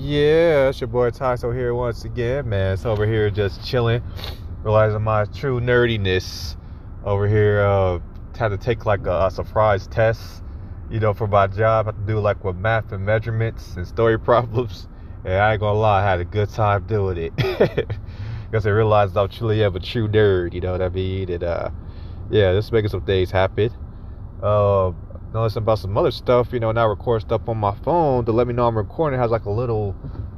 Yeah, it's your boy Tyso here once again, man. It's over here just chilling, realizing my true nerdiness. Over here, uh, had to take like a, a surprise test, you know, for my job. I had to do like with math and measurements and story problems. And I ain't gonna lie, I had a good time doing it. Because I realized I'm truly am a true nerd, you know what I mean? And uh, yeah, just making some things happen. Uh, noticing about some other stuff, you know, now record stuff on my phone to let me know I'm recording. It has like a little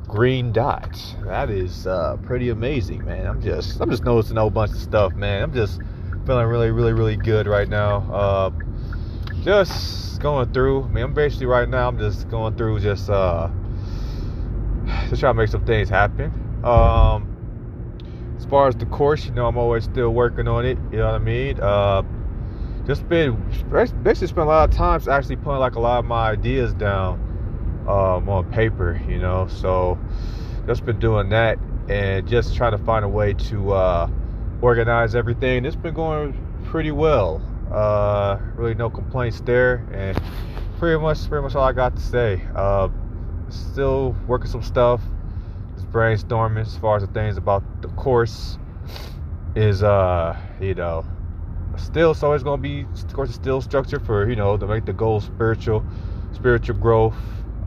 green dot. That is uh, pretty amazing, man. I'm just I'm just noticing a whole bunch of stuff, man. I'm just feeling really, really, really good right now. Uh, just going through. I mean, I'm basically right now. I'm just going through just uh, just trying to make some things happen. Um, as far as the course, you know, I'm always still working on it. You know what I mean? Uh, just been basically spent a lot of times actually putting like a lot of my ideas down um, on paper, you know. So just been doing that and just trying to find a way to uh, organize everything. It's been going pretty well. Uh, really no complaints there, and pretty much pretty much all I got to say. Uh, still working some stuff. Just brainstorming as far as the things about the course is uh you know still it's going to be of course it's still structured for you know to make the goal spiritual spiritual growth.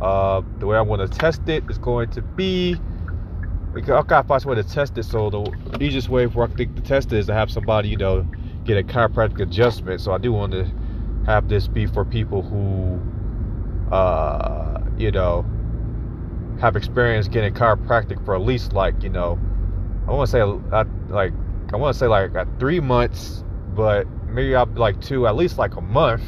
Uh, the way i want to test it is going to be i gotta find some way to test it so the easiest way for i think to test it is to have somebody you know get a chiropractic adjustment. So i do want to have this be for people who uh, you know have experience getting chiropractic for at least like you know i want to say uh, like i want to say like three months but maybe I'll be like two, at least like a month.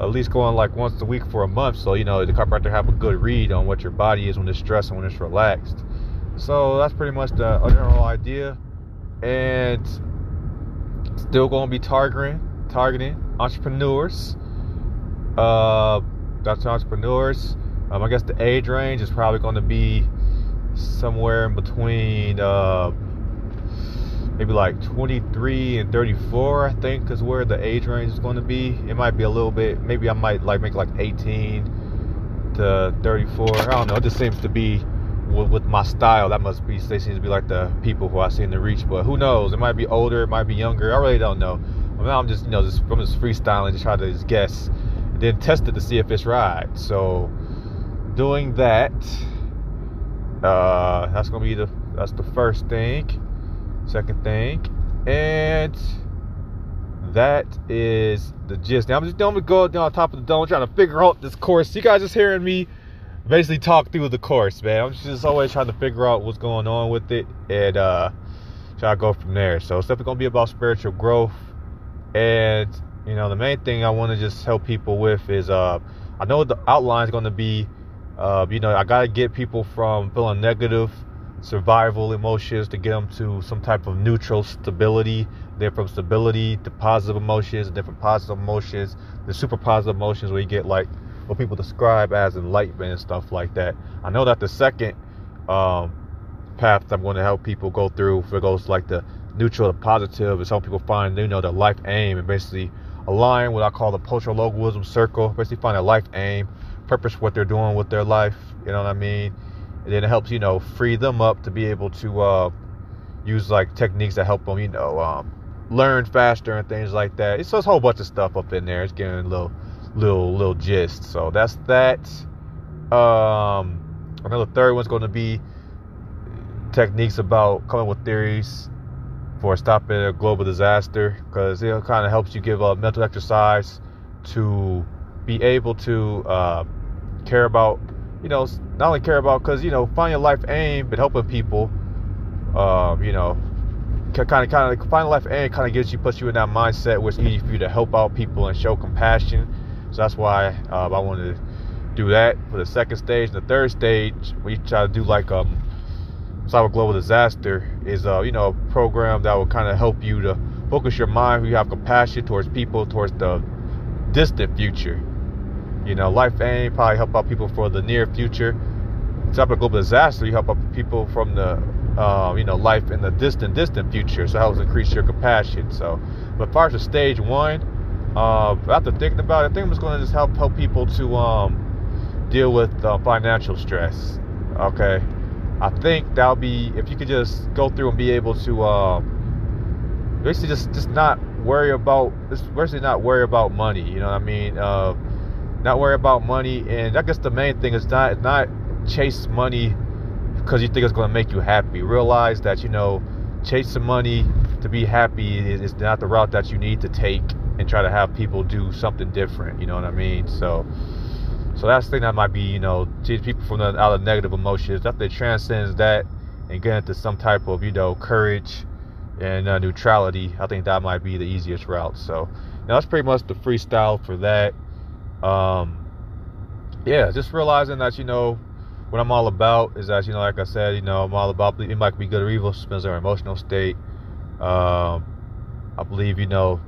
At least going like once a week for a month, so you know the chiropractor have a good read on what your body is when it's stressed and when it's relaxed. So that's pretty much the general idea, and still going to be targeting targeting entrepreneurs. Uh, that's entrepreneurs. Um, I guess the age range is probably going to be somewhere in between. Uh, maybe like 23 and 34 i think is where the age range is going to be. It might be a little bit maybe i might like make like 18 to 34 i don't know it just seems to be with, with my style that must be they seem to be like the people who i seem to reach but who knows? It might be older it might be younger i really don't know. Now i'm just you know just from just freestyling just try to just guess and then test it to see if it's right. So doing that uh that's gonna be the that's the first thing second thing. And that is the gist. Now I'm just gonna go down on top of the dome trying to figure out this course. You guys just hearing me basically talk through the course, man. I'm just always trying to figure out what's going on with it and uh try to go from there. So it's definitely gonna be about spiritual growth. And you know, the main thing I want to just help people with is uh I know the outline is gonna be uh, you know, I gotta get people from feeling negative survival emotions to get them to some type of neutral stability. Then from stability to positive emotions, from positive emotions, the super positive emotions where you get like what people describe as enlightenment and stuff like that. I know that the second um, path I'm going to help people go through, it goes like the neutral to positive, is help people find you know their life aim and basically align what I call the post logoism circle. Basically find a life aim, purpose what they're doing with their life. You know what I mean? And then it helps you know free them up to be able to uh, use like techniques that help them you know um, learn faster and things like that. It's a whole bunch of stuff up in there. It's getting a little little little gist. So that's that. Um, another third one's going to be techniques about coming with theories for stopping a global disaster because it kind of helps you give a mental exercise to be able to uh, care about you know, not only care about because you know, find your life aim, but helping people, um, you know, kind of kind of find a life aim kind of gets you puts you in that mindset where it's easy for you to help out people and show compassion. So that's why uh, I wanted to do that for the second stage. The third stage, we try to do like um, cyber global disaster is uh, you know, a program that will kind of help you to focus your mind. You have compassion towards people, towards the distant future you know, life aim probably help out people for the near future. Type of global disaster, you help out people from the, uh, you know, life in the distant, distant future. So helps increase your compassion. So, but far as stage one, uh, after thinking about it, I think I'm just going to just help help people to um, deal with uh, financial stress. Okay, I think that'll be if you could just go through and be able to uh, basically just just not worry about basically not worry about money. You know what I mean? Uh, not worry about money, and I guess the main thing is not not chase money because you think it's going to make you happy. Realize that you know chasing money to be happy is not the route that you need to take and try to have people do something different. You know what I mean? So, so that's the thing that might be, you know, teach people from the, out of negative emotions. That they transcends that and get into some type of, you know, courage and uh, neutrality. I think that might be the easiest route. So, now that's pretty much the freestyle for that. Um, yeah, just realizing that you know what I'm all about is that you know, like I said, you know, I'm all about it might be good or evil, depends on our emotional state. Um, I believe you know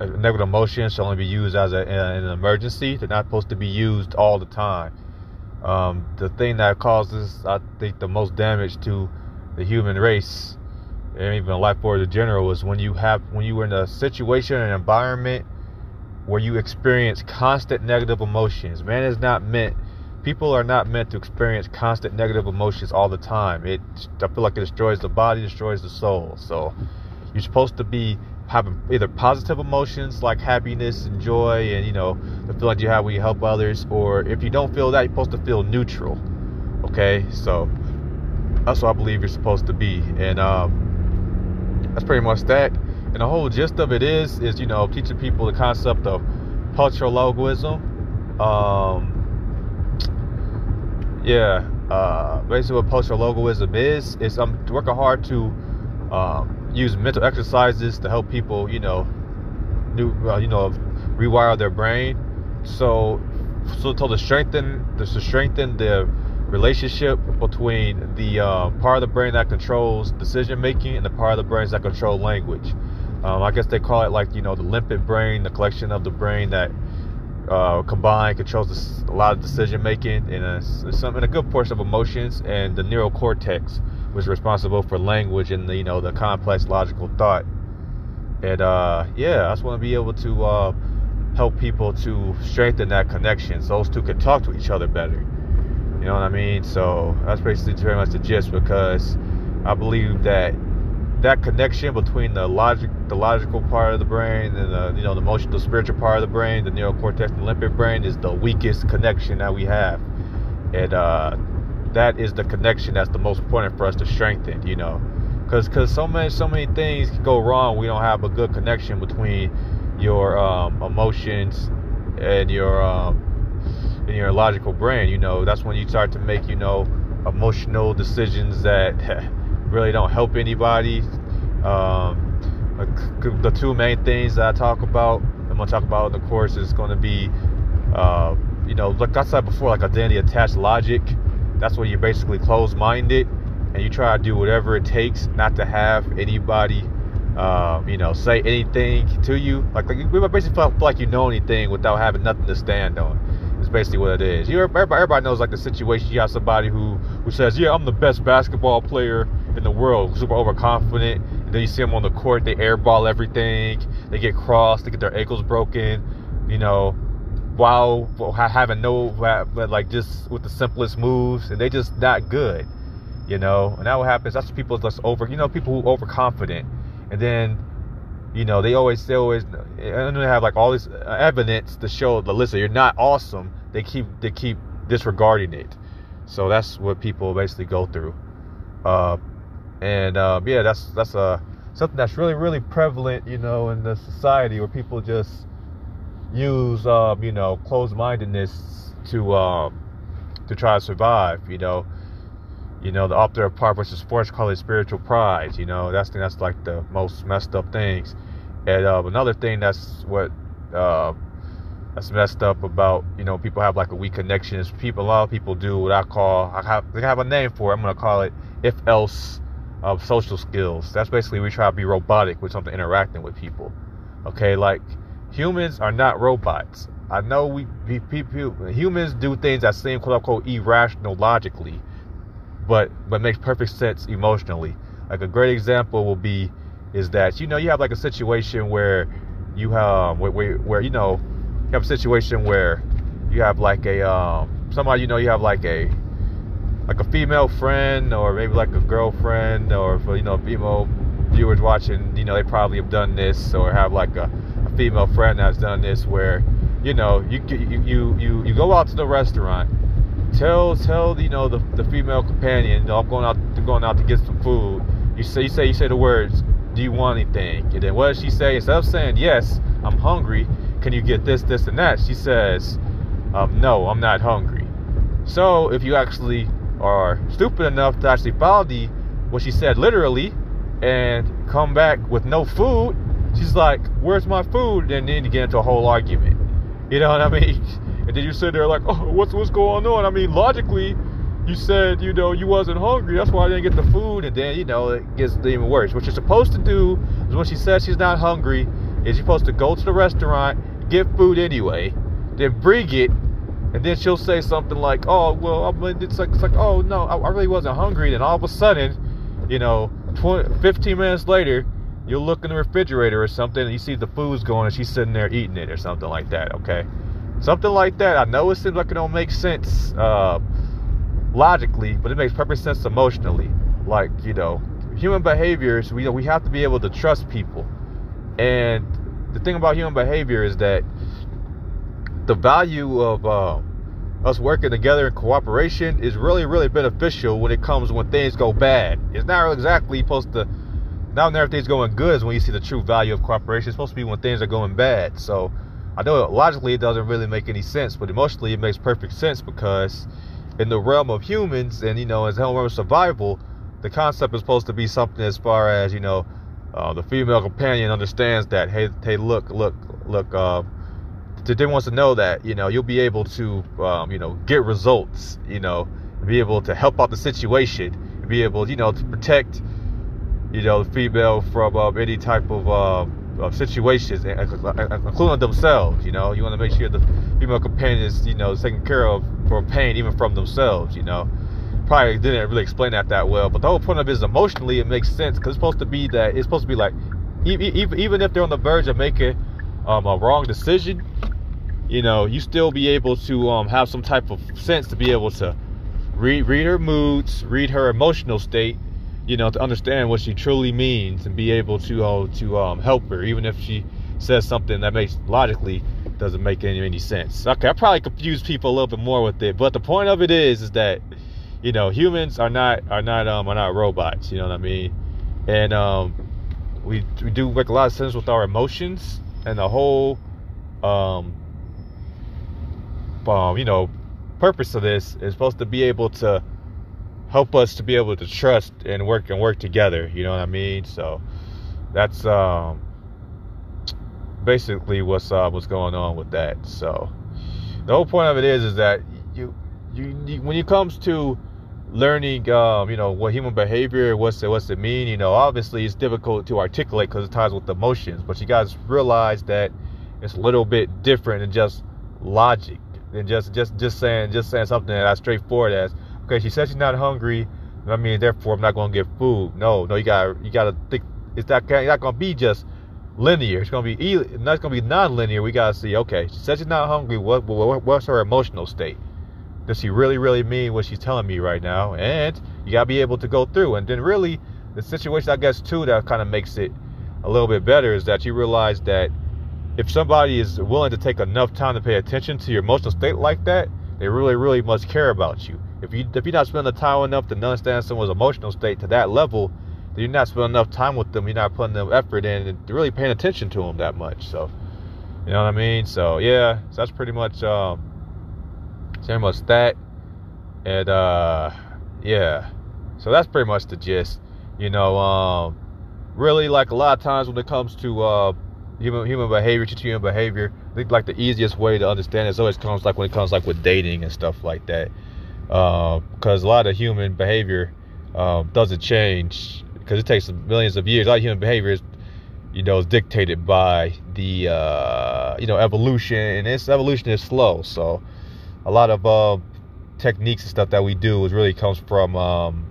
negative emotions should only be used as a, an emergency. They're not supposed to be used all the time. Um, the thing that causes, I think, the most damage to the human race and even life force in general is when you have when you are in a situation, an environment where you experience constant negative emotions. Man is not meant. People are not meant to experience constant negative emotions all the time. It, I feel like it destroys the body, destroys the soul. So, you're supposed to be having either positive emotions like happiness and joy and you know the feeling you have when you help others or if you don't feel that you're supposed to feel neutral okay so that's what i believe you're supposed to be and um, that's pretty much that and the whole gist of it is is you know teaching people the concept of polylogism um, yeah uh, basically what polylogism is is i'm working hard to um, use mental exercises to help people, you know, uh, you know, rewire their brain. So, so to strengthen, to strengthen the relationship between the uh, part of the brain that controls decision making and the part of the brain that control language. Um, I guess they call it like you know the limbic brain, the collection of the brain that uh, combined controls a lot of decision making and a, some and a good portion of emotions, and the neocortex was responsible for language and the, you know the complex logical thought. And uh, yeah, I just want to be able to uh, help people to strengthen that connection, so those two can talk to each other better. You know what I mean? So that's basically very much the gist because I believe that that connection between the logic, the logical part of the brain, and the you know the emotional, spiritual part of the brain, the neocortex, the limbic brain, is the weakest connection that we have. And uh, that is the connection that's the most important for us to strengthen you know. Because because so many so many things can go wrong. We don't have a good connection between your um, emotions and your um, and your logical brain you know. That's when you start to make you know emotional decisions that really don't help anybody um, the two main things that I talk about I'm gonna talk about in the course is to be uh, you know like I said before like identity attached logic that's when you're basically closed minded and you try to do whatever it takes not to have anybody, um, you know, say anything to you. Like, like basically feel, like you know anything without having nothing to stand on. Basically what it is. You everybody, everybody knows like the situation. You have somebody who who says, "Yeah, I'm the best basketball player in the world," super overconfident. And then you see them on the court, they airball everything. They get crossed, they get their ankles broken. You know, while having no but like just with the simplest moves and they just not good you know and that what happens that's people that's over you know people who overconfident and then you know they always they always and they have like all this evidence to show the listen you're not awesome they keep they keep disregarding it so that's what people basically go through uh, and uh, yeah that's that's a uh, something that's really really prevalent you know in the society where people just use um, you know closed-mindedness to um, to try to survive. You know, you know the up there part versus sports call it spiritual pride. You know that's that's like the most messed up things. And uh, another thing that's what uh, that's messed up about you know people have like a weak connection is people a lot of people do what I call I have they have a name for it. I'm gonna call it if else of social skills. That's basically we try to be robotic with something interacting with people. Okay, like humans are not robots. I know we, we people humans do things that seem quote unquote irrational logically, but but makes perfect sense emotionally. Like a great example will be is that you know you have like a situation where you have where, where, where you know you have a situation where you have like a um somebody you know you have like a like a female friend or maybe like a girlfriend or you know female viewers watching, you know, they probably have done this or have like a, a female friend that's done this where, you know, you you you, you go out to the restaurant, tell tell you know the, the female companion, you know, I'm going out going out to get some food. You say you say you say the words, do you want anything? And then what does she say? Instead of saying yes, I'm hungry. Can you get this, this, and that? She says, um, no, I'm not hungry. So if you actually are stupid enough to actually follow the what she said literally and come back with no food, she's like, Where's my food? And then you get into a whole argument. You know what I mean? And then you sit there like, Oh, what's what's going on? I mean, logically, you said, you know, you wasn't hungry. That's why I didn't get the food. And then, you know, it gets even worse. What you're supposed to do is when she says she's not hungry, is you're supposed to go to the restaurant, get food anyway, then bring it, and then she'll say something like, "Oh, well, it's like, it's like, oh no, I, I really wasn't hungry." And all of a sudden, you know, 20, 15 minutes later, you'll look in the refrigerator or something, and you see the food's going, and she's sitting there eating it or something like that. Okay, something like that. I know it seems like it don't make sense uh, logically, but it makes perfect sense emotionally. Like you know, human behaviors, we we have to be able to trust people, and the thing about human behavior is that the value of uh, us working together in cooperation is really, really beneficial when it comes when things go bad. It's not exactly supposed to. Now when everything's going good is when you see the true value of cooperation. It's supposed to be when things are going bad. So I know logically it doesn't really make any sense, but emotionally it makes perfect sense because in the realm of humans and you know as realm of survival, the concept is supposed to be something as far as you know uh, the female companion understands that hey hey look look look. Uh, they wants to know that you know you'll be able to um, you know get results you know be able to help out the situation be able you know to protect you know the female from uh, any type of, uh, of situations including themselves you know? You want to make sure the female companion is you know taken care of for pain even from themselves you know? Probably didn't really explain that that well but the whole point of it is emotionally it makes sense because it's supposed to be that it's supposed to be like even, if they're on the verge of making um, a wrong decision you know, you still be able to um, have some type of sense to be able to read read her moods, read her emotional state, you know, to understand what she truly means and be able to uh, to um, help her, even if she says something that makes logically doesn't make any any sense. Okay, I probably confuse people a little bit more with it, but the point of it is, is that you know humans are not are not um are not robots. You know what I mean? And um, we we do make a lot of sense with our emotions and the whole um um, you know, purpose of this is supposed to be able to help us to be able to trust and work and work together. You know what I mean? So that's um, basically what's uh, what's going on with that. So the whole point of it is is that you you, you when it comes to learning um, you know what human behavior what's it what's it mean you know obviously it's difficult to articulate because it ties with emotions but you guys realize that it's a little bit different than just logic than just just just saying just saying something that's straightforward as okay she said she's not hungry. I mean therefore I'm not going to get food. No no you got you got to think it's not it's not going to be just linear. It's going to be not to be non-linear. We got to see okay she said she's not hungry. What, what what's her emotional state? Does she really really mean what she's telling me right now? And you got to be able to go through. And then really the situation I guess too that kind of makes it a little bit better is that you realize that if somebody is willing to take enough time to pay attention to your emotional state like that, they really, really must care about you. If you if you're not spending the time enough to understand someone's emotional state to that level, then you're not spending enough time with them. You're not putting enough effort in and really paying attention to them that much. So, you know what I mean? So yeah, so that's pretty much um, pretty much that, and uh, yeah, so that's pretty much the gist. You know, um, really like a lot of times when it comes to uh human human behavior, human behavior. I think like the easiest way to understand it always comes like when it comes like with dating and stuff like that. Because uh, a lot of human behavior um, doesn't change because it takes millions of years. A lot of human behavior is, you know, is dictated by the uh, you know evolution, and this evolution is slow. So a lot of uh, techniques and stuff that we do is really comes from um,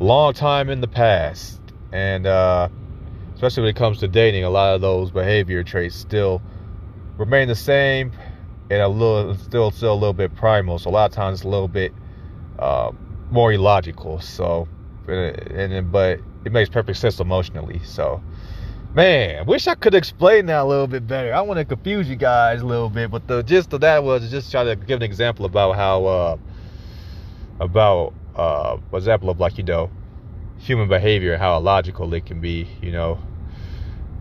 long time in the past, and uh, especially when it comes to dating, a lot of those behavior traits still remain the same and a little still still a little bit primal. So a lot of times it's a little bit uh, more illogical. So, and, and but it makes perfect sense emotionally. So, man, wish I could explain that a little bit better. I want to confuse you guys a little bit, but the gist of that was just try to give an example about how uh, about uh, example of like you know human behavior how illogical it can be, you know,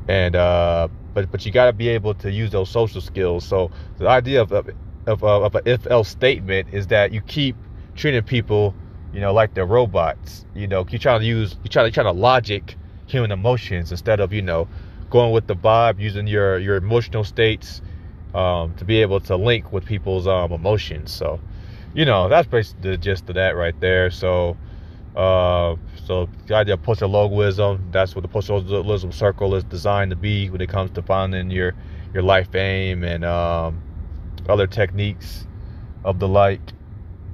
and uh, but but you got to be able to use those social skills. So the idea of of, of, of an if else statement is that you keep treating people, you know, like they're robots. You know, you try to use you trying to try to logic human emotions instead of you know going with the vibe, using your your emotional states um, to be able to link with people's um, emotions. So, you know, that's basically the gist of that right there. So. Uh, so the idea of post-logism, that's what the post-logism circle is designed to be when it comes to finding your your life aim and um, other techniques of the like.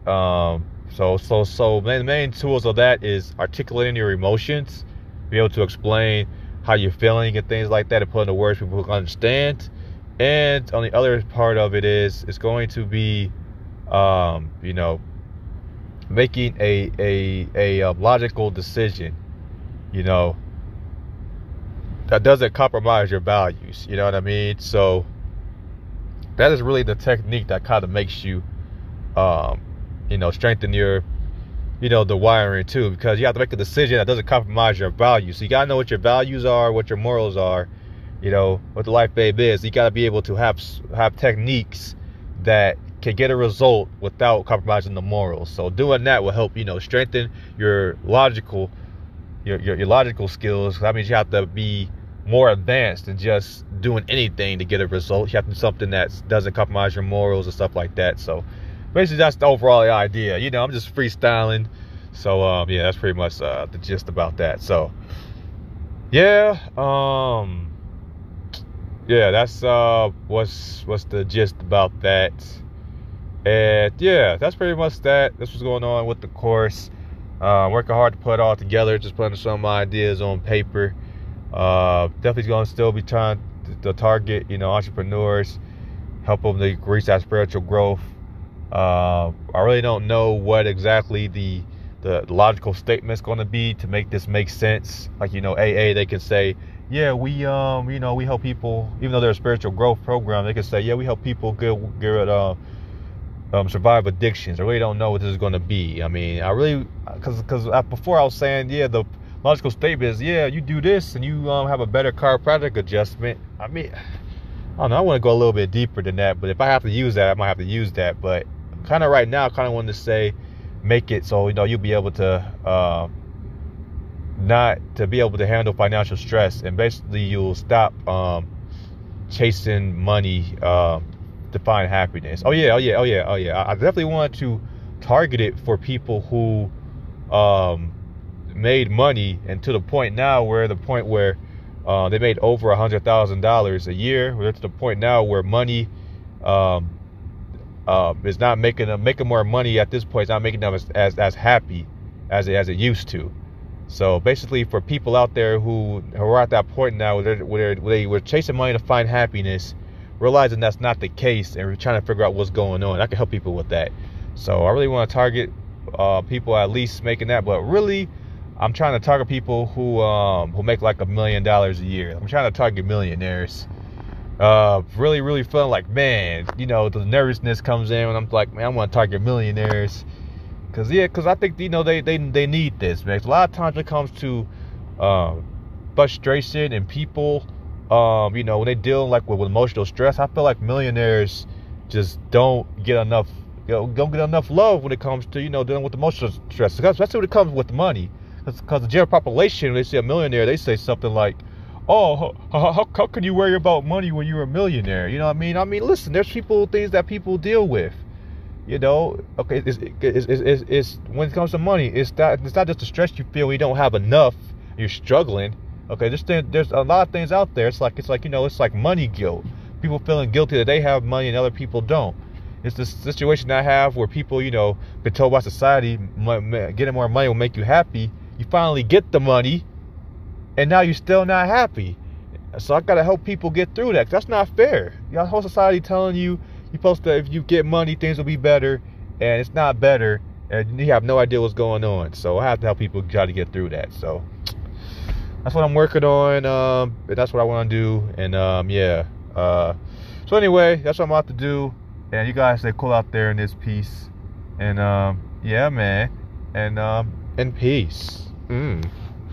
Um, so so so main main tools of that is articulating your emotions, be able to explain how you're feeling and things like that, and put into words people can understand. And on the other part of it is it's going to be, um, you know, making a a a, a um, logical decision, you know, that doesn't compromise your values. You know what I mean? So that is really the technique that kind of makes you, um, you know, strengthen your, you know, the wiring too, because you have to make a decision that doesn't compromise your values. So you gotta know what your values are, what your morals are, you know, what the life babe is. You gotta be able to have have techniques that can get a result without compromising the morals. So doing that will help, you know, strengthen your logical your, your, your logical skills. That means you have to be more advanced than just doing anything to get a result. You have to do something that doesn't compromise your morals and stuff like that. So basically that's the overall idea. You know, I'm just freestyling. So um yeah, that's pretty much uh, the gist about that. So yeah, um yeah, that's uh what's what's the gist about that. And yeah, that's pretty much that. That's what's going on with the course. Uh, working hard to put it all together, just putting some ideas on paper. Uh, definitely going to still be trying to, target, you know, entrepreneurs, help them to reach that spiritual growth. Uh, I really don't know what exactly the the logical statement is going to be to make this make sense. Like you know, AA they can say, yeah, we um, you know, we help people, even though they're a spiritual growth program, they can say, yeah, we help people get get uh um, survive addictions. I really don't know what this is going to be. I mean, I really, because because before I was saying, yeah, the logical statement is, yeah, you do this and you um, have a better chiropractic adjustment. I mean, I don't know. I want to go a little bit deeper than that, but if I have to use that, I might have to use that. But kind of right now, kind of want to say, make it so you know you'll be able to uh, not to be able to handle financial stress, and basically you'll stop um, chasing money. Uh, to find happiness. Oh yeah, oh yeah, oh yeah, oh yeah. I definitely want to target it for people who um, made money and to the point now where the point where uh, they made over a hundred thousand dollars a year. We're to the point now where money um, uh, is not making them making more money at this point. It's not making them as as, as happy as it, as it used to. So basically, for people out there who, who are at that point now where, where they were chasing money to find happiness, realizing that's not the case and we're trying to figure out what's going on. I can help people with that. So I really want to target uh, people at least making that, but really, I'm trying to target people who um, who make like a million dollars a year. I'm trying to target millionaires. Uh, really, really fun. Like, man, you know, the nervousness comes in when I'm like, man, I want to target millionaires. Cause yeah, cause I think you know they they they need this, man. A lot of times it comes to um, frustration and people um, you know, when they deal like with, with, emotional stress, I feel like millionaires just don't get enough, you know, don't get enough love when it comes to you know dealing with emotional stress. Especially when it comes with money, because the general population, when they see a millionaire, they say something like, "Oh, how, how, how can you worry about money when you're a millionaire?" You know what I mean? I mean, listen, there's people things that people deal with. You know, okay, it's, it's, it's, it's, when it comes to money, it's that it's not just the stress you feel when you don't have enough, you're struggling Okay, there's there's a lot of things out there. It's like it's like you know it's like money guilt. People feeling guilty that they have money and other people don't. It's this situation I have where people you know been told by society getting more money will make you happy. You finally get the money, and now you're still not happy. So I gotta help people get through that. That's not fair. You know, whole society telling you you're supposed to if you get money things will be better, and it's not better. and you have no idea what's going on. So I have to help people try to get through that. So that's what I'm working on. Um, and that's what I want to do. And um, yeah. Uh, so anyway, that's what I'm about to do. And you guys stay cool out there in this piece. And um, yeah, man. And um, in peace. Mm.